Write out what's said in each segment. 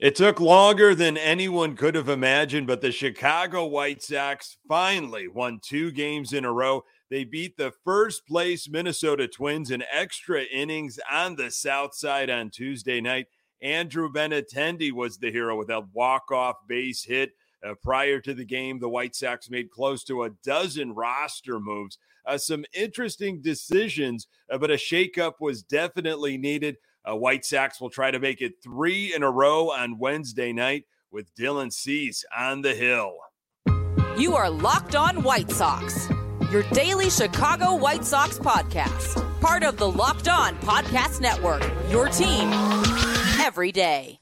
It took longer than anyone could have imagined, but the Chicago White Sox finally won two games in a row. They beat the first place Minnesota Twins in extra innings on the South Side on Tuesday night. Andrew Benintendi was the hero with a walk-off base hit. Uh, prior to the game, the White Sox made close to a dozen roster moves. Uh, some interesting decisions, uh, but a shakeup was definitely needed. Uh, White Sox will try to make it three in a row on Wednesday night with Dylan Cease on the hill. You are Locked On White Sox, your daily Chicago White Sox podcast, part of the Locked On Podcast Network, your team every day.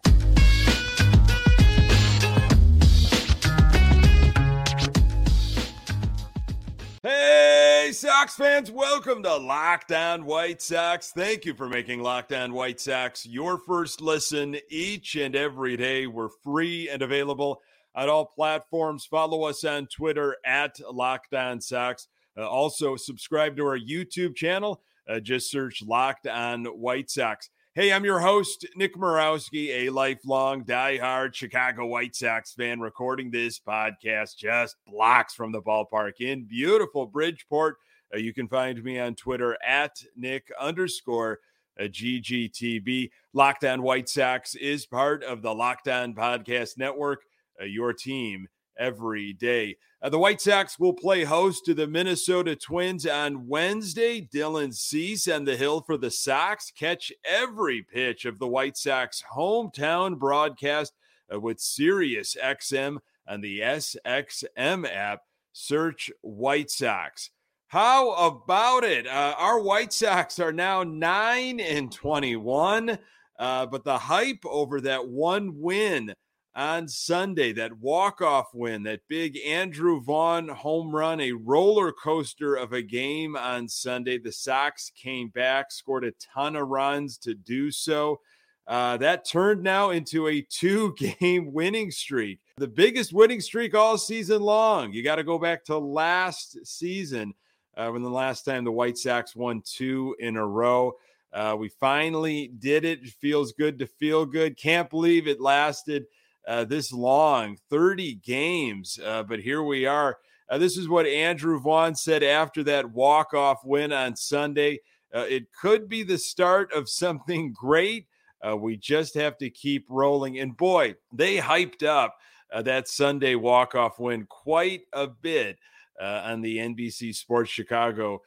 Hey, Sox fans, welcome to Locked On White Sox. Thank you for making Locked On White Sox your first listen each and every day. We're free and available on all platforms. Follow us on Twitter at Locked On Sox. Uh, also, subscribe to our YouTube channel. Uh, just search Locked On White Sox. Hey, I'm your host, Nick Morawski, a lifelong diehard Chicago White Sox fan, recording this podcast just blocks from the ballpark in beautiful Bridgeport. Uh, you can find me on Twitter at Nick underscore uh, GGTB. Locked On White Sox is part of the Locked On Podcast Network, uh, your team every day. Uh, the White Sox will play host to the Minnesota Twins on Wednesday. Dylan Cease and the hill for the Sox. Catch every pitch of the White Sox hometown broadcast uh, with Sirius XM on the SXM app. Search White Sox. How about it? Uh, our White Sox are now 9 and 21, uh, but the hype over that one win on Sunday, that walk-off win, that big Andrew Vaughn home run, a roller coaster of a game on Sunday. The Sox came back, scored a ton of runs to do so. Uh, that turned now into a two game winning streak, the biggest winning streak all season long. You got to go back to last season uh, when the last time the White Sox won two in a row. Uh, we finally did it. Feels good to feel good. Can't believe it lasted uh, this long 30 games. Uh, but here we are. Uh, this is what Andrew Vaughn said after that walk off win on Sunday. Uh, it could be the start of something great. Uh, we just have to keep rolling. And boy, they hyped up uh, that Sunday walk off win quite a bit on the NBC Sports Chicago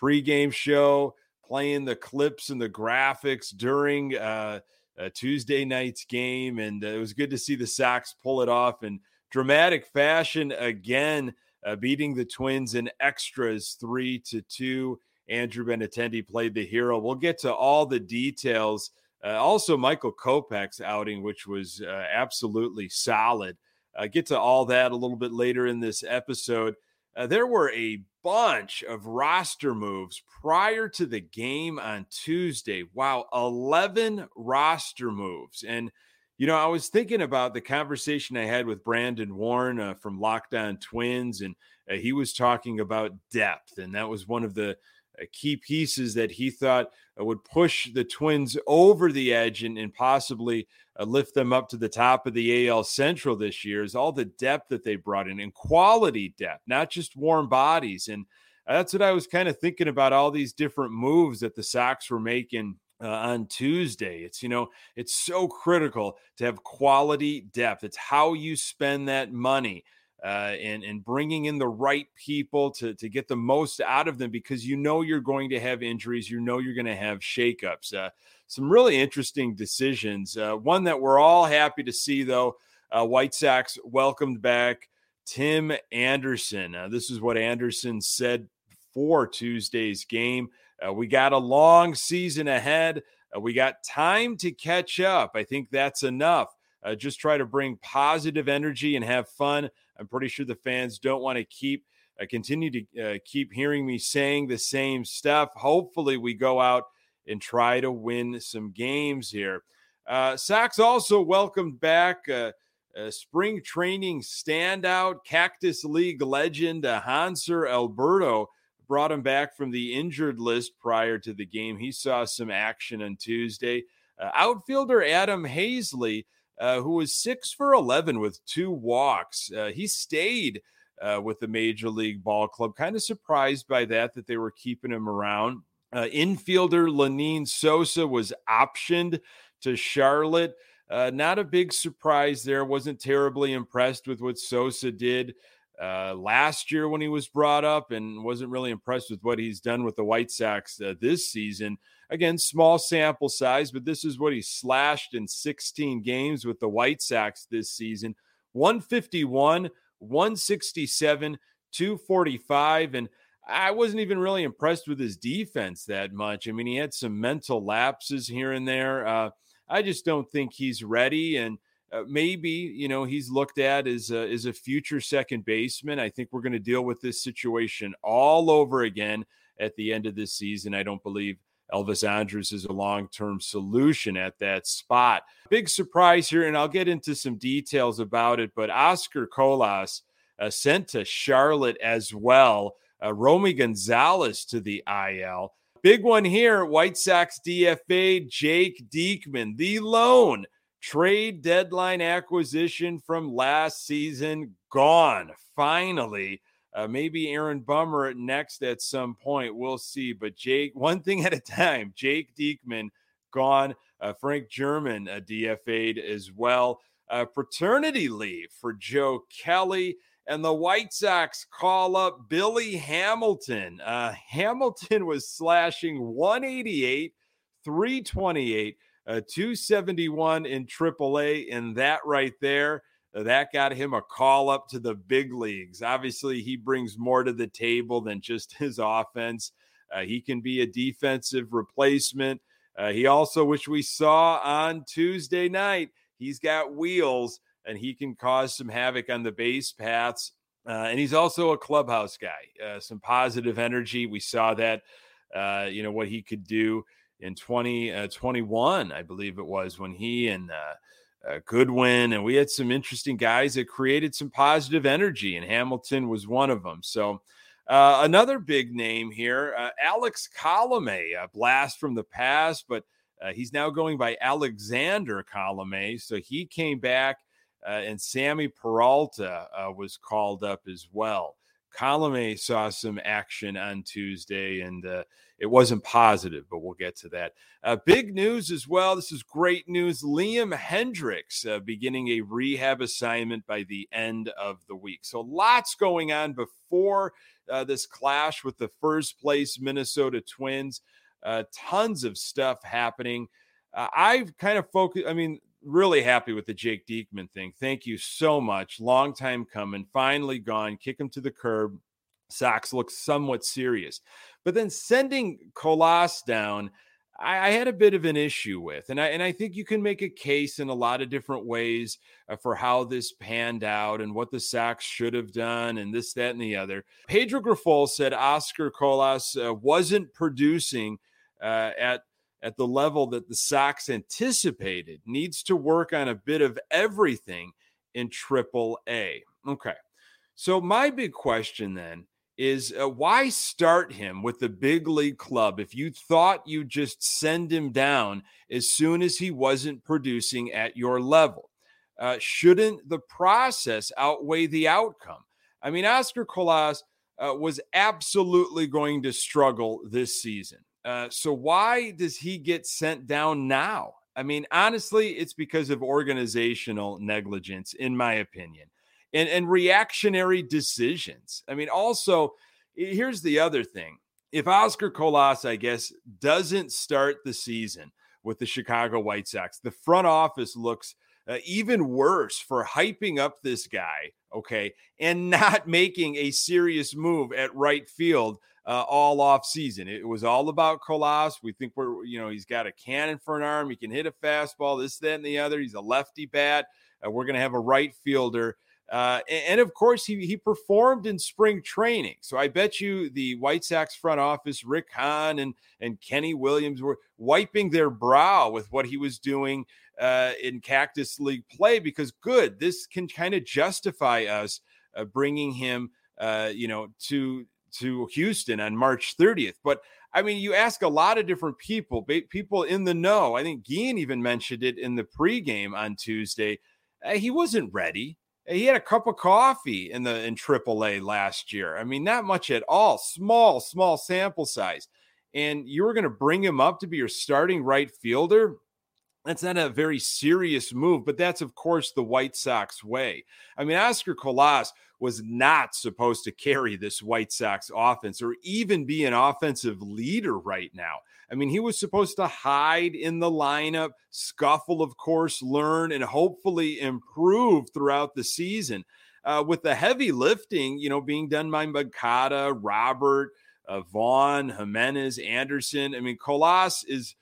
pregame show, playing the clips and the graphics during uh, Tuesday night's game, and uh, it was good to see the Sox pull it off in dramatic fashion again, uh, beating the Twins in extras three to two. Andrew Benintendi played the hero. We'll get to all the details. Uh, also, Michael Kopech's outing, which was uh, absolutely solid. Uh, get to all that a little bit later in this episode. There were a bunch of roster moves prior to the game on Tuesday. Wow, 11 roster moves. And, you know, I was thinking about the conversation I had with Brandon Warren uh, from Locked On Twins, and uh, he was talking about depth. And that was one of the uh, key pieces that he thought uh, would push the Twins over the edge and, and possibly uh, lift them up to the top of the AL Central this year is all the depth that they brought in and quality depth, not just warm bodies. And that's what I was kind of thinking about all these different moves that the Sox were making uh, on Tuesday. It's, you know, it's so critical to have quality depth. It's how you spend that money uh, and and bringing in the right people to to get the most out of them because you know you're going to have injuries, you know you're going to have shakeups. Uh, some really interesting decisions. Uh, one that we're all happy to see, though, uh, White Sox welcomed back Tim Anderson. Uh, this is what Anderson said for Tuesday's game. Uh, we got a long season ahead. we got time to catch up. I think that's enough. just try to bring positive energy and have fun. I'm pretty sure the fans don't want to keep uh, continue to uh, keep hearing me saying the same stuff. Hopefully, we go out and try to win some games here. Uh, also welcomed back uh, spring training standout Cactus League legend uh, Hanser Alberto. Brought him back from the injured list prior to the game. He saw some action on Tuesday. Uh, outfielder Adam Haseley, uh, who was six for 11 with two walks. Uh, he stayed uh, with the Major League Ball Club. Kind of surprised by that, that they were keeping him around. Uh, infielder Lenyn Sosa was optioned to Charlotte. Uh, not a big surprise there. Wasn't terribly impressed with what Sosa did uh, last year when he was brought up and wasn't really impressed with what he's done with the White Sox uh, this season. Again, small sample size, but this is what he slashed in 16 games with the White Sox this season 151, 167, 245. And I wasn't even really impressed with his defense that much. I mean, he had some mental lapses here and there. Uh, I just don't think he's ready. And uh, maybe you know he's looked at as a, as a future second baseman. I think we're going to deal with this situation all over again at the end of this season. I don't believe Elvis Andrus is a long term solution at that spot. Big surprise here, and I'll get into some details about it. But Oscar Colas uh, sent to Charlotte as well. Uh, Romy Gonzalez to the IL. Big one here White Sox DFA Jake Diekman, the lone Trade deadline acquisition from last season gone. Finally, uh, maybe Aaron Bummer next at some point. We'll see. But Jake, one thing at a time. Jake Diekman gone. Uh, Frank German uh, DFA'd as well. Uh, paternity leave for Joe Kelly. And the White Sox call up Billy Hamilton. Uh, Hamilton was slashing 188, 328 uh, 271 in AAA, and that right there, uh, that got him a call up to the big leagues. Obviously, he brings more to the table than just his offense. Uh, he can be a defensive replacement. Uh, he also, which we saw on Tuesday night, he's got wheels and he can cause some havoc on the base paths. Uh, and he's also a clubhouse guy, uh, some positive energy. We saw that, you know, what he could do in 2021, uh, I believe it was, when he and uh, uh, Goodwin and we had some interesting guys that created some positive energy, and Hamilton was one of them. So, uh, another big name here, uh, Alex Colome, a blast from the past, but uh, he's now going by Alexander Colome. So he came back, and Sammy Peralta was called up as well. Colome saw some action on Tuesday, and uh, it wasn't positive, but we'll get to that. Uh, big news as well. This is great news. Liam Hendriks uh, beginning a rehab assignment by the end of the week. So lots going on before uh, this clash with the first place Minnesota Twins. Uh, tons of stuff happening. Uh, I've kind of focused. I mean, really happy with the Jake Diekman thing. Thank you so much. Long time coming. Finally gone. Kick him to the curb. Sox looks somewhat serious. But then sending Colas down, I, I, had a bit of an issue with. And I, and I think you can make a case in a lot of different ways uh, for how this panned out and what the Sox should have done and this, that, and the other. Pedro Grifol said Oscar Colas uh, wasn't producing uh, at at the level that the Sox anticipated, needs to work on a bit of everything in Triple A. Okay. So, my big question then is uh, why start him with the big league club if you thought you'd just send him down as soon as he wasn't producing at your level? Uh, shouldn't the process outweigh the outcome? I mean, Oscar Colas uh, was absolutely going to struggle this season. Uh, so why does he get sent down now? I mean, honestly, it's because of organizational negligence, in my opinion, and, and reactionary decisions. I mean, also, here's the other thing. If Oscar Colas, I guess, doesn't start the season with the Chicago White Sox, the front office looks uh, even worse for hyping up this guy, okay, and not making a serious move at right field uh, all off season. It was all about Colas. We think we're, you know, he's got a cannon for an arm. He can hit a fastball, this, that, and the other. He's a lefty bat. Uh, we're going to have a right fielder. Uh, and, and, of course, he, he performed in spring training. So I bet you the White Sox front office, Rick Hahn and, and Kenny Williams, were wiping their brow with what he was doing uh, in Cactus League play because, good, this can kind of justify us uh, bringing him, uh, you know, to to Houston on March 30th. But I mean, you ask a lot of different people, people in the know. I think Gian even mentioned it in the pregame on Tuesday. Uh, he wasn't ready. He had a cup of coffee in the in AAA last year. I mean, not much at all. Small, small sample size. And you were going to bring him up to be your starting right fielder. That's not a very serious move, but that's, of course, the White Sox way. I mean, Oscar Colas was not supposed to carry this White Sox offense or even be an offensive leader right now. I mean, he was supposed to hide in the lineup, scuffle, of course, learn, and hopefully improve throughout the season. Uh, with the heavy lifting, you know, being done by Moncada, Robert, uh, Vaughn, Jimenez, Anderson. I mean, Colas is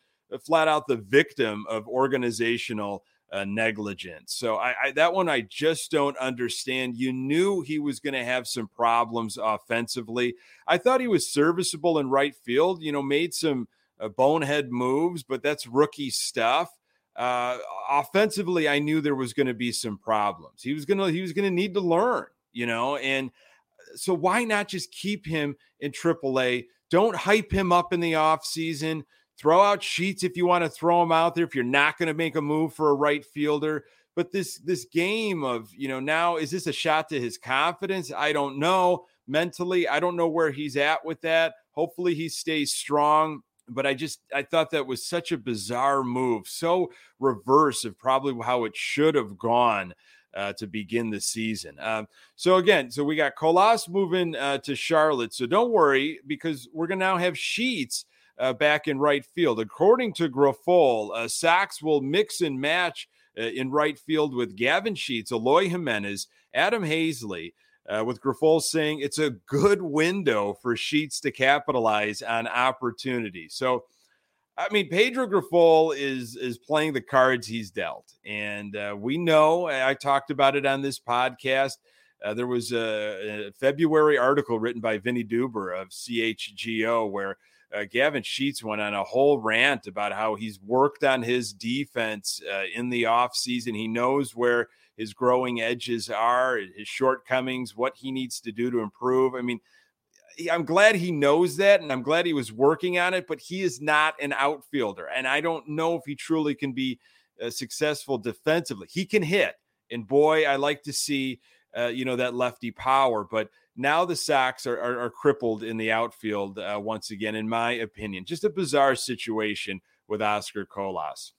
flat out the victim of organizational uh, negligence. So I, I, that one I just don't understand. You knew he was going to have some problems offensively. I thought he was serviceable in right field. You know, made some uh, bonehead moves, but that's rookie stuff. Uh, offensively, I knew there was going to be some problems. He was going to he was going to need to learn. You know, and uh, so why not just keep him in AAA? Don't hype him up in the offseason. Throw out Sheets if you want to throw them out there. If you're not going to make a move for a right fielder, but this this game of you know now is this a shot to his confidence? I don't know. Mentally, I don't know where he's at with that. Hopefully, he stays strong. But I just I thought that was such a bizarre move, so reverse of probably how it should have gone. Uh, to begin the season. Um, so again, so we got Colas moving uh, to Charlotte. So don't worry because we're gonna now have Sheets uh, back in right field. According to Grifol, uh, Sox will mix and match uh, in right field with Gavin Sheets, Eloy Jimenez, Adam Haseley. Uh, with Grifol saying it's a good window for Sheets to capitalize on opportunity. So, I mean, Pedro Grifol is is playing the cards he's dealt, and uh, we know. I talked about it on this podcast. Uh, there was a, a, February article written by Vinny Duber of CHGO where uh, Gavin Sheets went on a whole rant about how he's worked on his defense uh, in the offseason. He knows where his growing edges are, his shortcomings, what he needs to do to improve. I mean, I'm glad he knows that and I'm glad he was working on it, but he is not an outfielder. And I don't know if he truly can be uh, successful defensively. He can hit. And boy, I like to see, uh, you know, that lefty power, but now the Sox are, are, are crippled in the outfield uh, once again, in my opinion. Just a bizarre situation with Oscar Colas.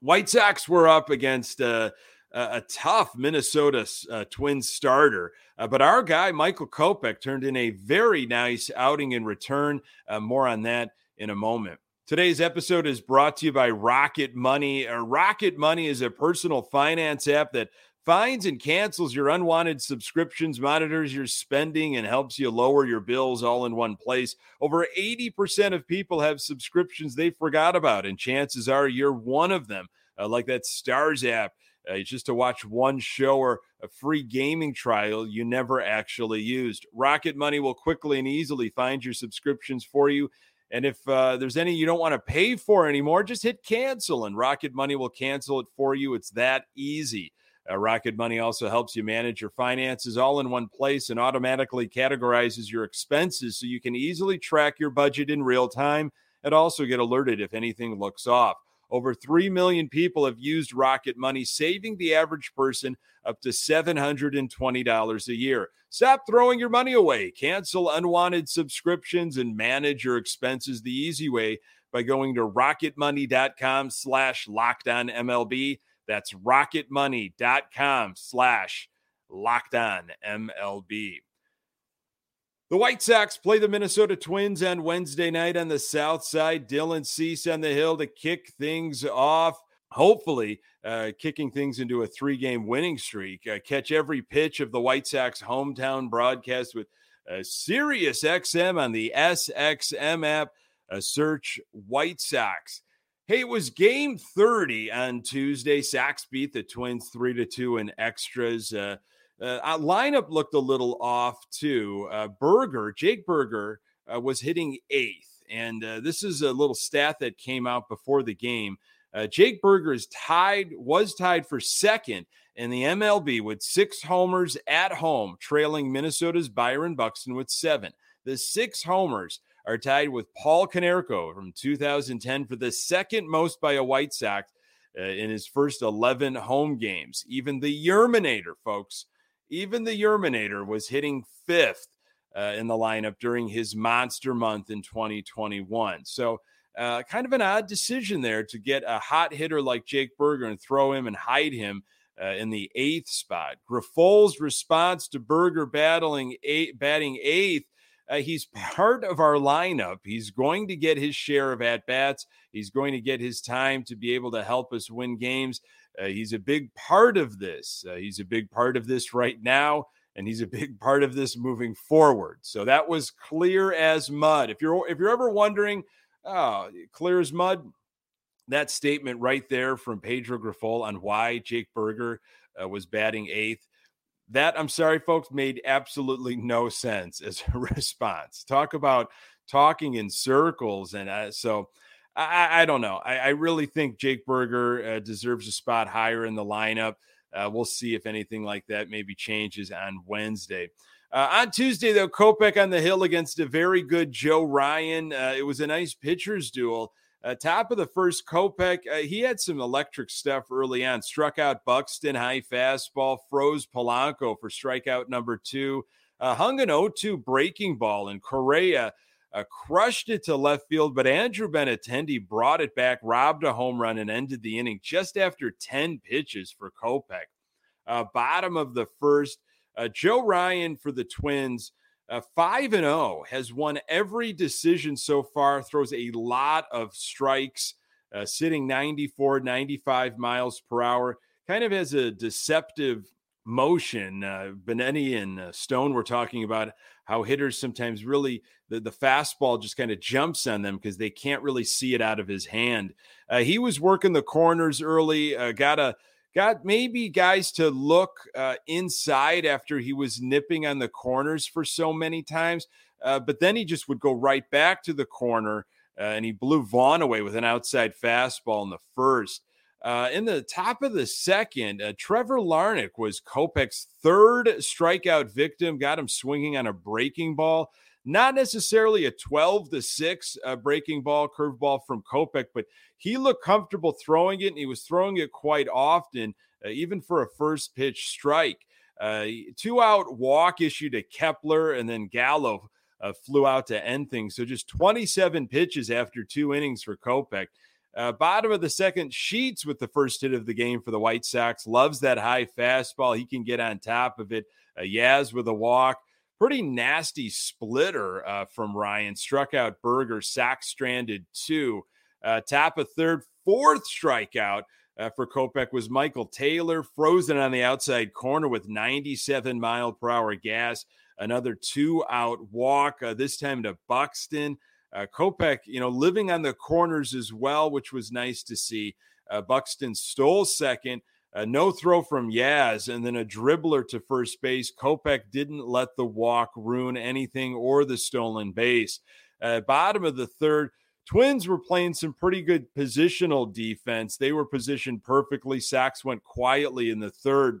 White Sox were up against uh, a tough Minnesota uh, Twins starter, uh, but our guy Michael Kopech turned in a very nice outing in return. Uh, more on that in a moment. Today's episode is brought to you by Rocket Money. Uh, Rocket Money is a personal finance app that finds and cancels your unwanted subscriptions, monitors your spending, and helps you lower your bills all in one place. Over 80% of people have subscriptions they forgot about, and chances are you're one of them, uh, like that Starz app. Uh, just to watch one show or a free gaming trial you never actually used. Rocket Money will quickly and easily find your subscriptions for you. And if uh, there's any you don't want to pay for anymore, just hit cancel and Rocket Money will cancel it for you. It's that easy. Uh, Rocket Money also helps you manage your finances all in one place and automatically categorizes your expenses so you can easily track your budget in real time and also get alerted if anything looks off. Over 3 million people have used Rocket Money, saving the average person up to $720 a year. Stop throwing your money away. Cancel unwanted subscriptions and manage your expenses the easy way by going to rocketmoney.com slash locked on MLB. That's rocketmoney.com slash locked on MLB. The White Sox play the Minnesota Twins on Wednesday night on the South Side. Dylan Cease on the hill to kick things off. Hopefully, uh, kicking things into a three game winning streak. Uh, catch every pitch of the White Sox hometown broadcast with uh, Sirius XM on the SXM app. Uh, search White Sox. Hey, it was game 30 on Tuesday. Sox beat the Twins 3 to 2 in extras. Uh, uh, lineup looked a little off too. Uh, Burger, Jake Burger, uh, was hitting eighth. And uh, this is a little stat that came out before the game. Uh, Jake Burger is tied, was tied for second in the MLB with six homers at home, trailing Minnesota's Byron Buxton with seven. The six homers are tied with Paul Konerko from 2010 for the second most by a White Sox uh, in his first 11 home games. Even the Yerminator, folks, even the Yerminator was hitting fifth uh, in the lineup during his monster month in 2021. So, uh, kind of an odd decision there to get a hot hitter like Jake Burger and throw him and hide him uh, in the eighth spot. Grifol's response to Burger battling eight, batting eighth. Uh, he's part of our lineup. He's going to get his share of at bats. He's going to get his time to be able to help us win games. Uh, he's a big part of this. Uh, he's a big part of this right now, and he's a big part of this moving forward. So that was clear as mud. If you're if you're ever wondering, oh, clear as mud, that statement right there from Pedro Grifol on why Jake Burger uh, was batting eighth. That I'm sorry, folks, made absolutely no sense as a response. Talk about talking in circles, and uh, so I, I, don't know. I, I, really think Jake Burger uh, deserves a spot higher in the lineup. Uh, we'll see if anything like that maybe changes on Wednesday. Uh, on Tuesday, though, Kopech on the hill against a very good Joe Ryan. Uh, it was a nice pitcher's duel. Uh, top of the first, Kopech, uh, he had some electric stuff early on. Struck out Buxton, high fastball, froze Polanco for strikeout number two. Hung an 0 2 breaking ball, and Correa uh, crushed it to left field. But Andrew Benintendi brought it back, robbed a home run, and ended the inning just after 10 pitches for Kopech. Uh, bottom of the first, uh, Joe Ryan for the Twins uh, 5 and 0 has won every decision so far, throws a lot of strikes, uh, sitting 94, 95 miles per hour. Kind of has a deceptive motion. Uh, Benetti and uh, Stone were talking about how hitters sometimes really, the, the fastball just kind of jumps on them because they can't really see it out of his hand. Uh, he was working the corners early, uh, got a got maybe guys to look uh, inside after he was nipping on the corners for so many times. Uh, but then he just would go right back to the corner uh, and he blew Vaughn away with an outside fastball in the first. Uh, in the top of the second, uh, Trevor Larnach was Kopech's third strikeout victim, got him swinging on a breaking ball not necessarily a 12 to 6 uh, breaking ball, curveball from Kopech, but he looked comfortable throwing it and he was throwing it quite often, uh, even for a first pitch strike. Uh, two out walk issued to Kepler and then Gallo uh, flew out to end things. So just 27 pitches after two innings for Kopech. Uh, bottom of the second, Sheets with the first hit of the game for the White Sox. Loves that high fastball. He can get on top of it. Uh, Yaz with a walk pretty nasty splitter uh, from Ryan. Struck out Burger, Sox stranded two. Uh, tap a third, fourth strikeout uh, for Kopech was Michael Taylor, frozen on the outside corner with 97 mile per hour gas. Another two out walk, uh, this time to Buxton. Uh, Kopech, you know, living on the corners as well, which was nice to see. Uh, Buxton stole second. A no throw from Yaz and then a dribbler to first base. Kopech didn't let the walk ruin anything or the stolen base. Uh, bottom of the third, Twins were playing some pretty good positional defense. They were positioned perfectly. Sox went quietly in the third.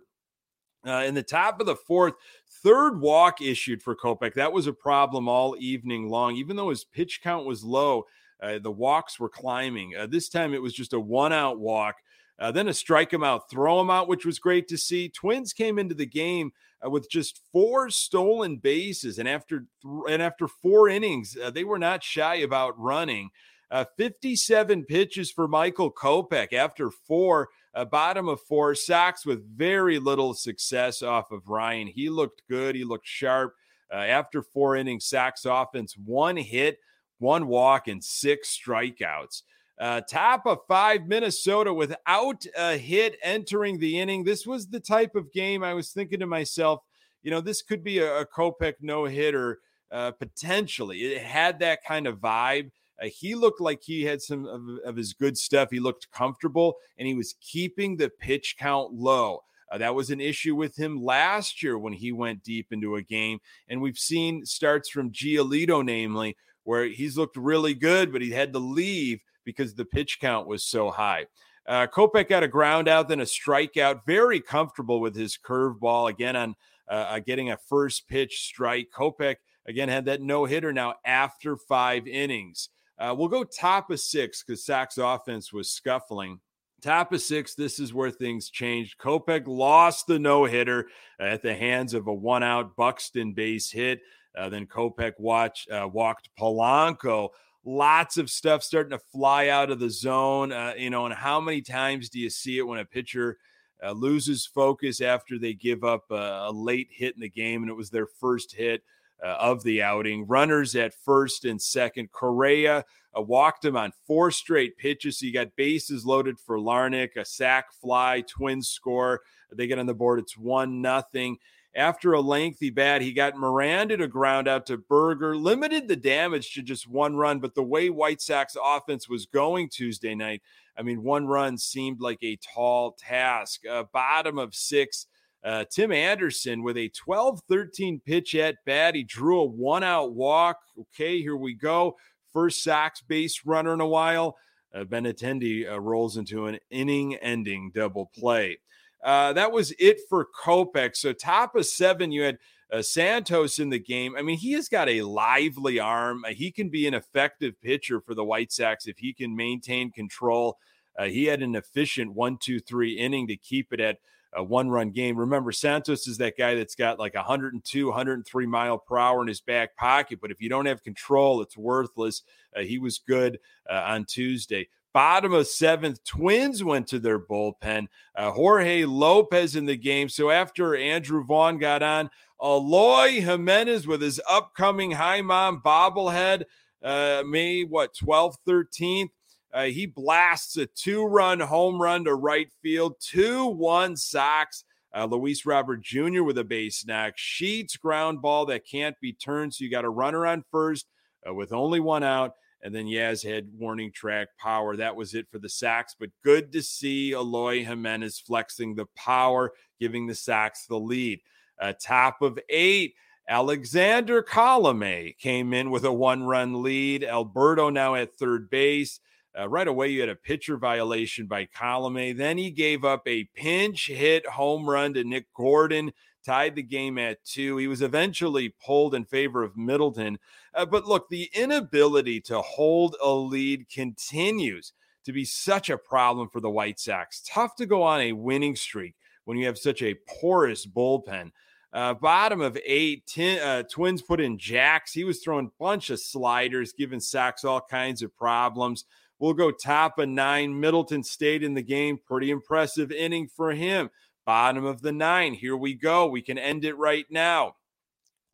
Uh, in the top of the fourth, third walk issued for Kopech. That was a problem all evening long. Even though his pitch count was low, uh, the walks were climbing. Uh, this time it was just a one out walk. Uh, then a strike him out, throw him out, which was great to see. Twins came into the game uh, with just four stolen bases, and after th- and after four innings, uh, they were not shy about running. Uh, 57 pitches for Michael Kopech after four, uh, bottom of four. Sox with very little success off of Ryan. He looked good. He looked sharp. Uh, after four innings, Sox offense, one hit, one walk, and six strikeouts. Uh, top of five, Minnesota without a hit entering the inning. This was the type of game I was thinking to myself, you know, this could be a, a Kopech no hitter uh, potentially. It had that kind of vibe. Uh, he looked like he had some of, of, his good stuff. He looked comfortable and he was keeping the pitch count low. Uh, that was an issue with him last year when he went deep into a game. And we've seen starts from Giolito, namely, where he's looked really good, but he had to leave because the pitch count was so high. Uh, Kopech got a ground out, then a strikeout. Very comfortable with his curveball again on uh, uh, getting a first pitch strike. Kopech again had that no hitter now after five innings. Uh, we'll go top of six because Sox offense was scuffling. Top of six, this is where things changed. Kopech lost the no hitter at the hands of a one out Buxton base hit. Uh, then Kopech watch, uh, walked Polanco. Lots of stuff starting to fly out of the zone. Uh, you know, and how many times do you see it when a pitcher uh, loses focus after they give up a, a, late hit in the game and it was their first hit? Uh, of the outing. Runners at first and second. Correa uh, walked him on four straight pitches. So you got bases loaded for Larnach, a sac fly, twin score. They get on the board. It's one nothing. After a lengthy bat, he got Miranda to ground out to Burger, limited the damage to just one run. But the way White Sox offense was going Tuesday night, I mean, one run seemed like a tall task. Uh, bottom of six, uh, Tim Anderson with a 12 13 pitch at bat. He drew a one out walk. Okay, here we go. First Sox base runner in a while. Uh, Benintendi uh, rolls into an inning ending double play. Uh, that was it for Kopech. So top of seven, you had uh, Santos in the game. I mean, he has got a lively arm. Uh, he can be an effective pitcher for the White Sox if he can maintain control. Uh, he had an efficient one, two, three inning to keep it at a one run game. Remember, Santos is that guy that's got like 102, 103 mile per hour in his back pocket. But if you don't have control, it's worthless. Uh, he was good uh, on Tuesday. Bottom of seventh, Twins went to their bullpen. Uh, Jorge Lopez in the game. So after Andrew Vaughn got on, Eloy Jimenez with his upcoming High Mom bobblehead, uh, May what 12th, 13th. Uh, he blasts a two run home run to right field, 2 1 Sox. Uh, Luis Robert Jr. with a base knock. Sheets ground ball that can't be turned. So you got a runner on first uh, with only one out. And then Yaz had warning track power. That was it for the Sox. But good to see Eloy Jimenez flexing the power, giving the Sox the lead. Uh, top of eight, Alexander Colome came in with a one run lead. Alberto now at third base. Uh, right away, you had a pitcher violation by Colome. Then he gave up a pinch hit home run to Nick Gordon tied the game at two. He was eventually pulled in favor of Middleton. Uh, but look, the inability to hold a lead continues to be such a problem for the White Sox. Tough to go on a winning streak when you have such a porous bullpen. Uh, bottom of eight, ten, uh, Twins put in Jax. He was throwing a bunch of sliders, giving Sox all kinds of problems. We'll go top of nine. Middleton stayed in the game. Pretty impressive inning for him. Bottom of the nine. Here we go. We can end it right now.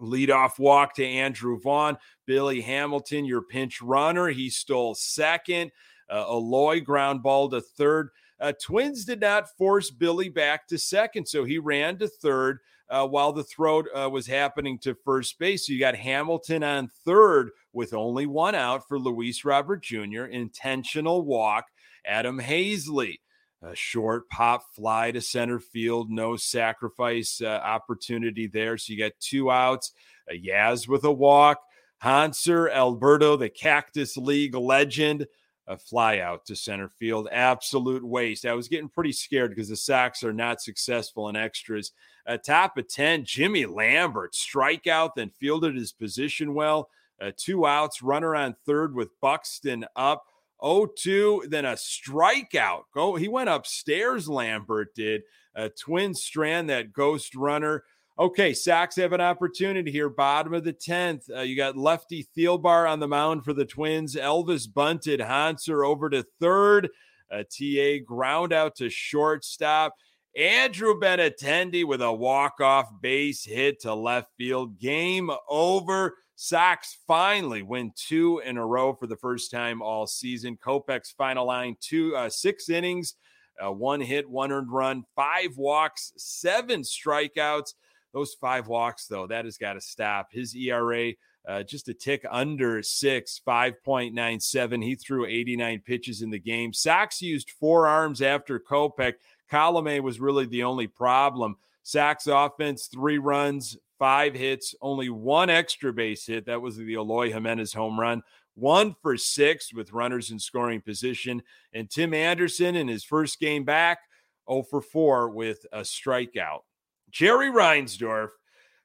Leadoff walk to Andrew Vaughn. Billy Hamilton, your pinch runner. He stole second. Uh, Eloy ground ball to third. Uh, Twins did not force Billy back to second, so he ran to third uh, while the throw uh, was happening to first base. So you got Hamilton on third with only one out for Luis Robert Jr. Intentional walk. Adam Haseley a short pop fly to center field, no sacrifice uh, opportunity there. So you got two outs. A Yaz with a walk. Hanser Alberto, the Cactus League legend, a fly out to center field. Absolute waste. I was getting pretty scared because the Sox are not successful in extras. A top of 10, Jimmy Lambert, strikeout, then fielded his position well. Uh, two outs, runner on third with Buxton up. 0-2, then a strikeout. Go, he went upstairs. Lambert did a twin strand that ghost runner. Okay, Sox have an opportunity here. Bottom of the tenth, uh, you got lefty Thielbar on the mound for the Twins. Elvis bunted Hanser over to third. A TA ground out to shortstop. Andrew Benintendi with a walk-off base hit to left field. Game over. Sox finally win two in a row for the first time all season. Kopech's final line two, uh, six innings, uh, one hit, one earned run, five walks, seven strikeouts. Those five walks, though, that has got to stop. His ERA uh, just a tick under six, 5.97. He threw 89 pitches in the game. Sox used four arms after Kopech. Colome was really the only problem. Sox offense, three runs, five hits, only one extra base hit. That was the Eloy Jimenez home run. One for six with runners in scoring position. And Tim Anderson in his first game back, 0 for 4 with a strikeout. Jerry Reinsdorf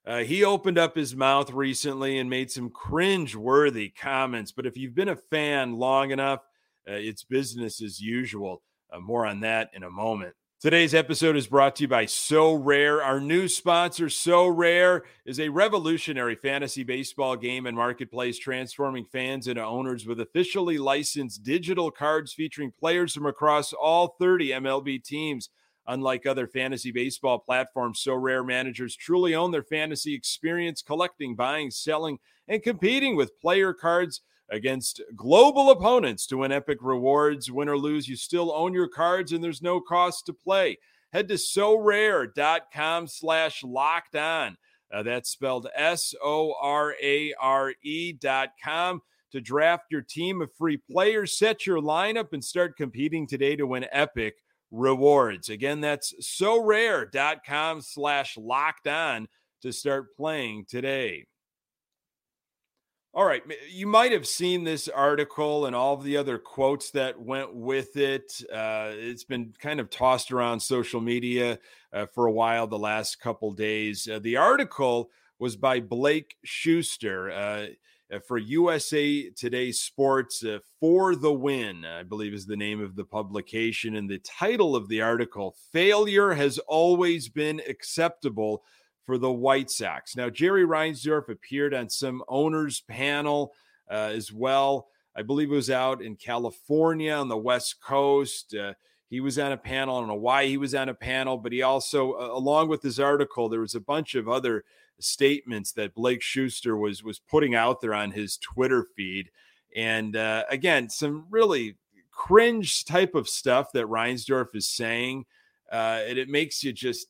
Uh, he opened up his mouth recently and made some cringe worthy comments. But if you've been a fan long enough, uh, it's business as usual. Uh, more on that in a moment. Today's episode is brought to you by Sorare. Our new sponsor, Sorare, is a revolutionary fantasy baseball game and marketplace transforming fans into owners with officially licensed digital cards featuring players from across all 30 MLB teams. Unlike other fantasy baseball platforms, Sorare managers truly own their fantasy experience, collecting, buying, selling, and competing with player cards against global opponents to win epic rewards. Win or lose, you still own your cards and there's no cost to play. Head to sorare.com slash locked on. Uh, that's spelled S O R A R E dot com to draft your team of free players, set your lineup, and start competing today to win epic rewards. Again, that's sorare.com slash locked on to start playing today. All right. You might have seen this article and all of the other quotes that went with it. Uh, it's been kind of tossed around social media uh, for a while the last couple days. Uh, the article was by Blake Schuster uh, for USA Today Sports uh, for the Win, I believe is the name of the publication. And the title of the article Failure Has Always Been Acceptable for the White Sox. Now, Jerry Reinsdorf appeared on some owners panel uh, as well. I believe it was out in California on the West Coast. Uh, he was on a panel. I don't know why he was on a panel, but he also, uh, along with his article, there was a bunch of other statements that Blake Schuster was was putting out there on his Twitter feed. And uh, again, some really cringe type of stuff that Reinsdorf is saying. Uh, and it makes you just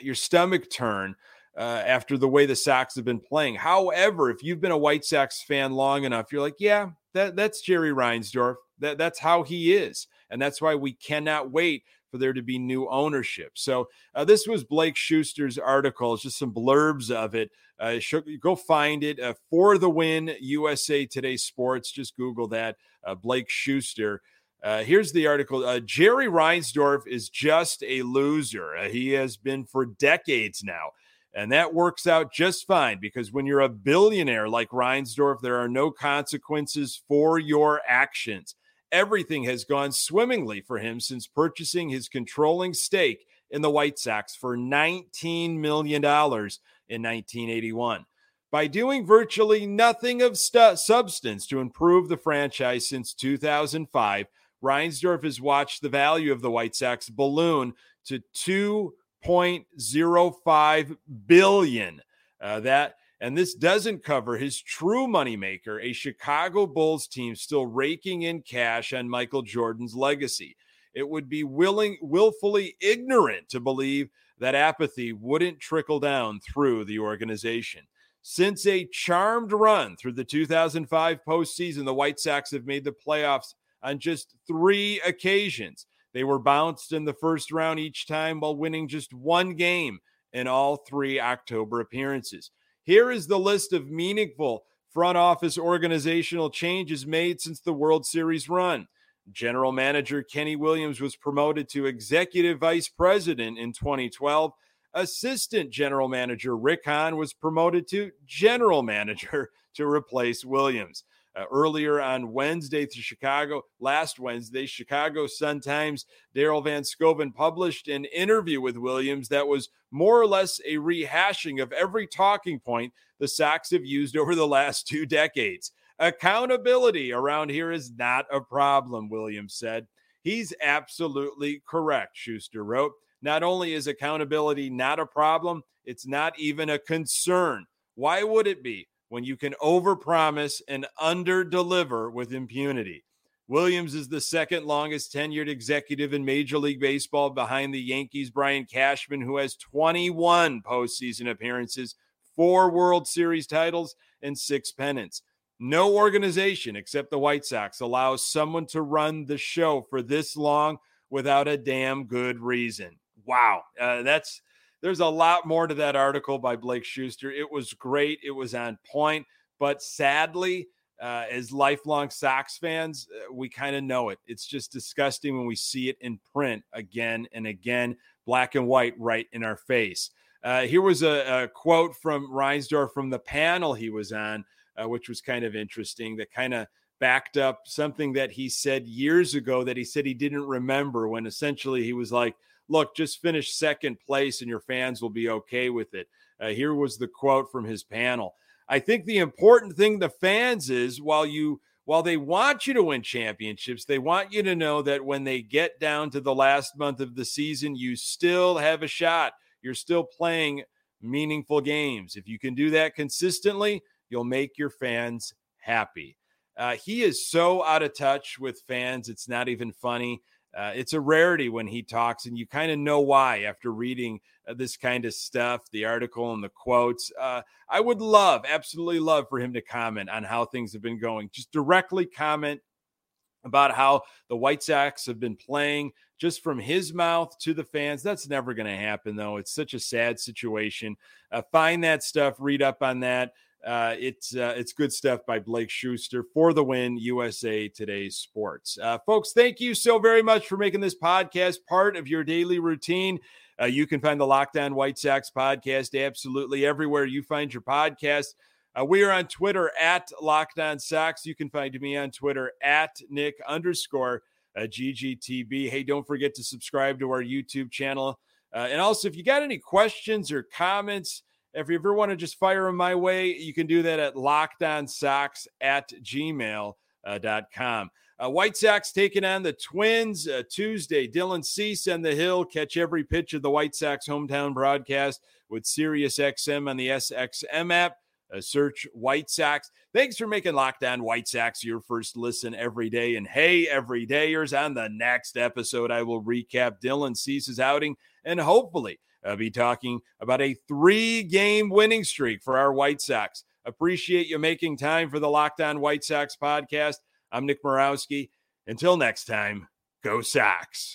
your stomach turn uh, after the way the Sox have been playing. However, if you've been a White Sox fan long enough, you're like, yeah, that, that's Jerry Reinsdorf. That, that's how he is. And that's why we cannot wait for there to be new ownership. So uh, this was Blake Schuster's article. It's just some blurbs of it. Uh, go find it uh, for the win. USA Today Sports. Just Google that. Uh, Blake Schuster. Uh, here's the article. Uh, Jerry Reinsdorf is just a loser. He has been for decades now. And that works out just fine because when you're a billionaire like Reinsdorf, there are no consequences for your actions. Everything has gone swimmingly for him since purchasing his controlling stake in the White Sox for $19 million in 1981. By doing virtually nothing of stu- substance to improve the franchise since 2005, Reinsdorf has watched the value of the White Sox balloon to two 6.05 billion. Uh, that and this doesn't cover his true moneymaker, a Chicago Bulls team still raking in cash on Michael Jordan's legacy. It would be willing, willfully ignorant to believe that apathy wouldn't trickle down through the organization. Since a charmed run through the 2005 postseason, the White Sox have made the playoffs on just three occasions. They were bounced in the first round each time while winning just one game in all three October appearances. Here is the list of meaningful front office organizational changes made since the World Series run. General Manager Kenny Williams was promoted to Executive Vice President in 2012. Assistant General Manager Rick Hahn was promoted to General Manager to replace Williams. Uh, earlier on Wednesday to Chicago, last Wednesday, Chicago Sun Times, Daryl Van Schouwen published an interview with Williams that was more or less a rehashing of every talking point the Sox have used over the last two decades. Accountability around here is not a problem, Williams said. He's absolutely correct, Schuster wrote. Not only is accountability not a problem, it's not even a concern. Why would it be? When you can overpromise and underdeliver with impunity. Williams is the second longest tenured executive in Major League Baseball behind the Yankees' Brian Cashman, who has 21 postseason appearances, four World Series titles, and six pennants. No organization except the White Sox allows someone to run the show for this long without a damn good reason. Wow. Uh, that's there's a lot more to that article by Blake Schuster. It was great, it was on point, but sadly, uh, as lifelong Sox fans, uh, we kind of know it. It's just disgusting when we see it in print again and again, black and white, right in our face. Uh, here was a, a, quote from Reinsdorf from the panel he was on, uh, which was kind of interesting. That kind of backed up something that he said years ago that he said he didn't remember. When essentially he was like, "Look, just finish second place, and your fans will be okay with it." Uh, here was the quote from his panel. I think the important thing the fans is while you while they want you to win championships, they want you to know that when they get down to the last month of the season, you still have a shot you're still playing meaningful games. If you can do that consistently, you'll make your fans happy. Uh, he is so out of touch with fans, it's not even funny. Uh, it's a rarity when he talks, and you kind of know why after reading uh, this kind of stuff, the article and the quotes. Uh, I would love, absolutely love for him to comment on how things have been going. Just directly comment about how the White Sox have been playing just from his mouth to the fans. That's never going to happen, though. It's such a sad situation. Uh, find that stuff, read up on that. Uh, it's uh, it's good stuff by Blake Schuster for the win, USA Today Sports. Uh, folks, thank you so very much for making this podcast part of your daily routine. Uh, you can find the Locked On White Sox podcast absolutely everywhere you find your podcast. Uh, we are on Twitter at Locked On Sox. You can find me on Twitter at Nick underscore uh, GGTB. Hey, don't forget to subscribe to our YouTube channel. And also, if you got any questions or comments, if you ever want to just fire them my way, you can do that at lockedonsox at gmail.com. Uh, White Sox taking on the Twins uh, Tuesday. Dylan Cease on the hill. Catch every pitch of the White Sox hometown broadcast with SiriusXM on the SXM app. Uh, search White Sox. Thanks for making Locked On White Sox your first listen every day. And hey, everydayers, on the next episode, I will recap Dylan Cease's outing and hopefully uh, be talking about a three game winning streak for our White Sox. Appreciate you making time for the Locked On White Sox podcast. I'm Nick Morawski. Until next time, go Sox.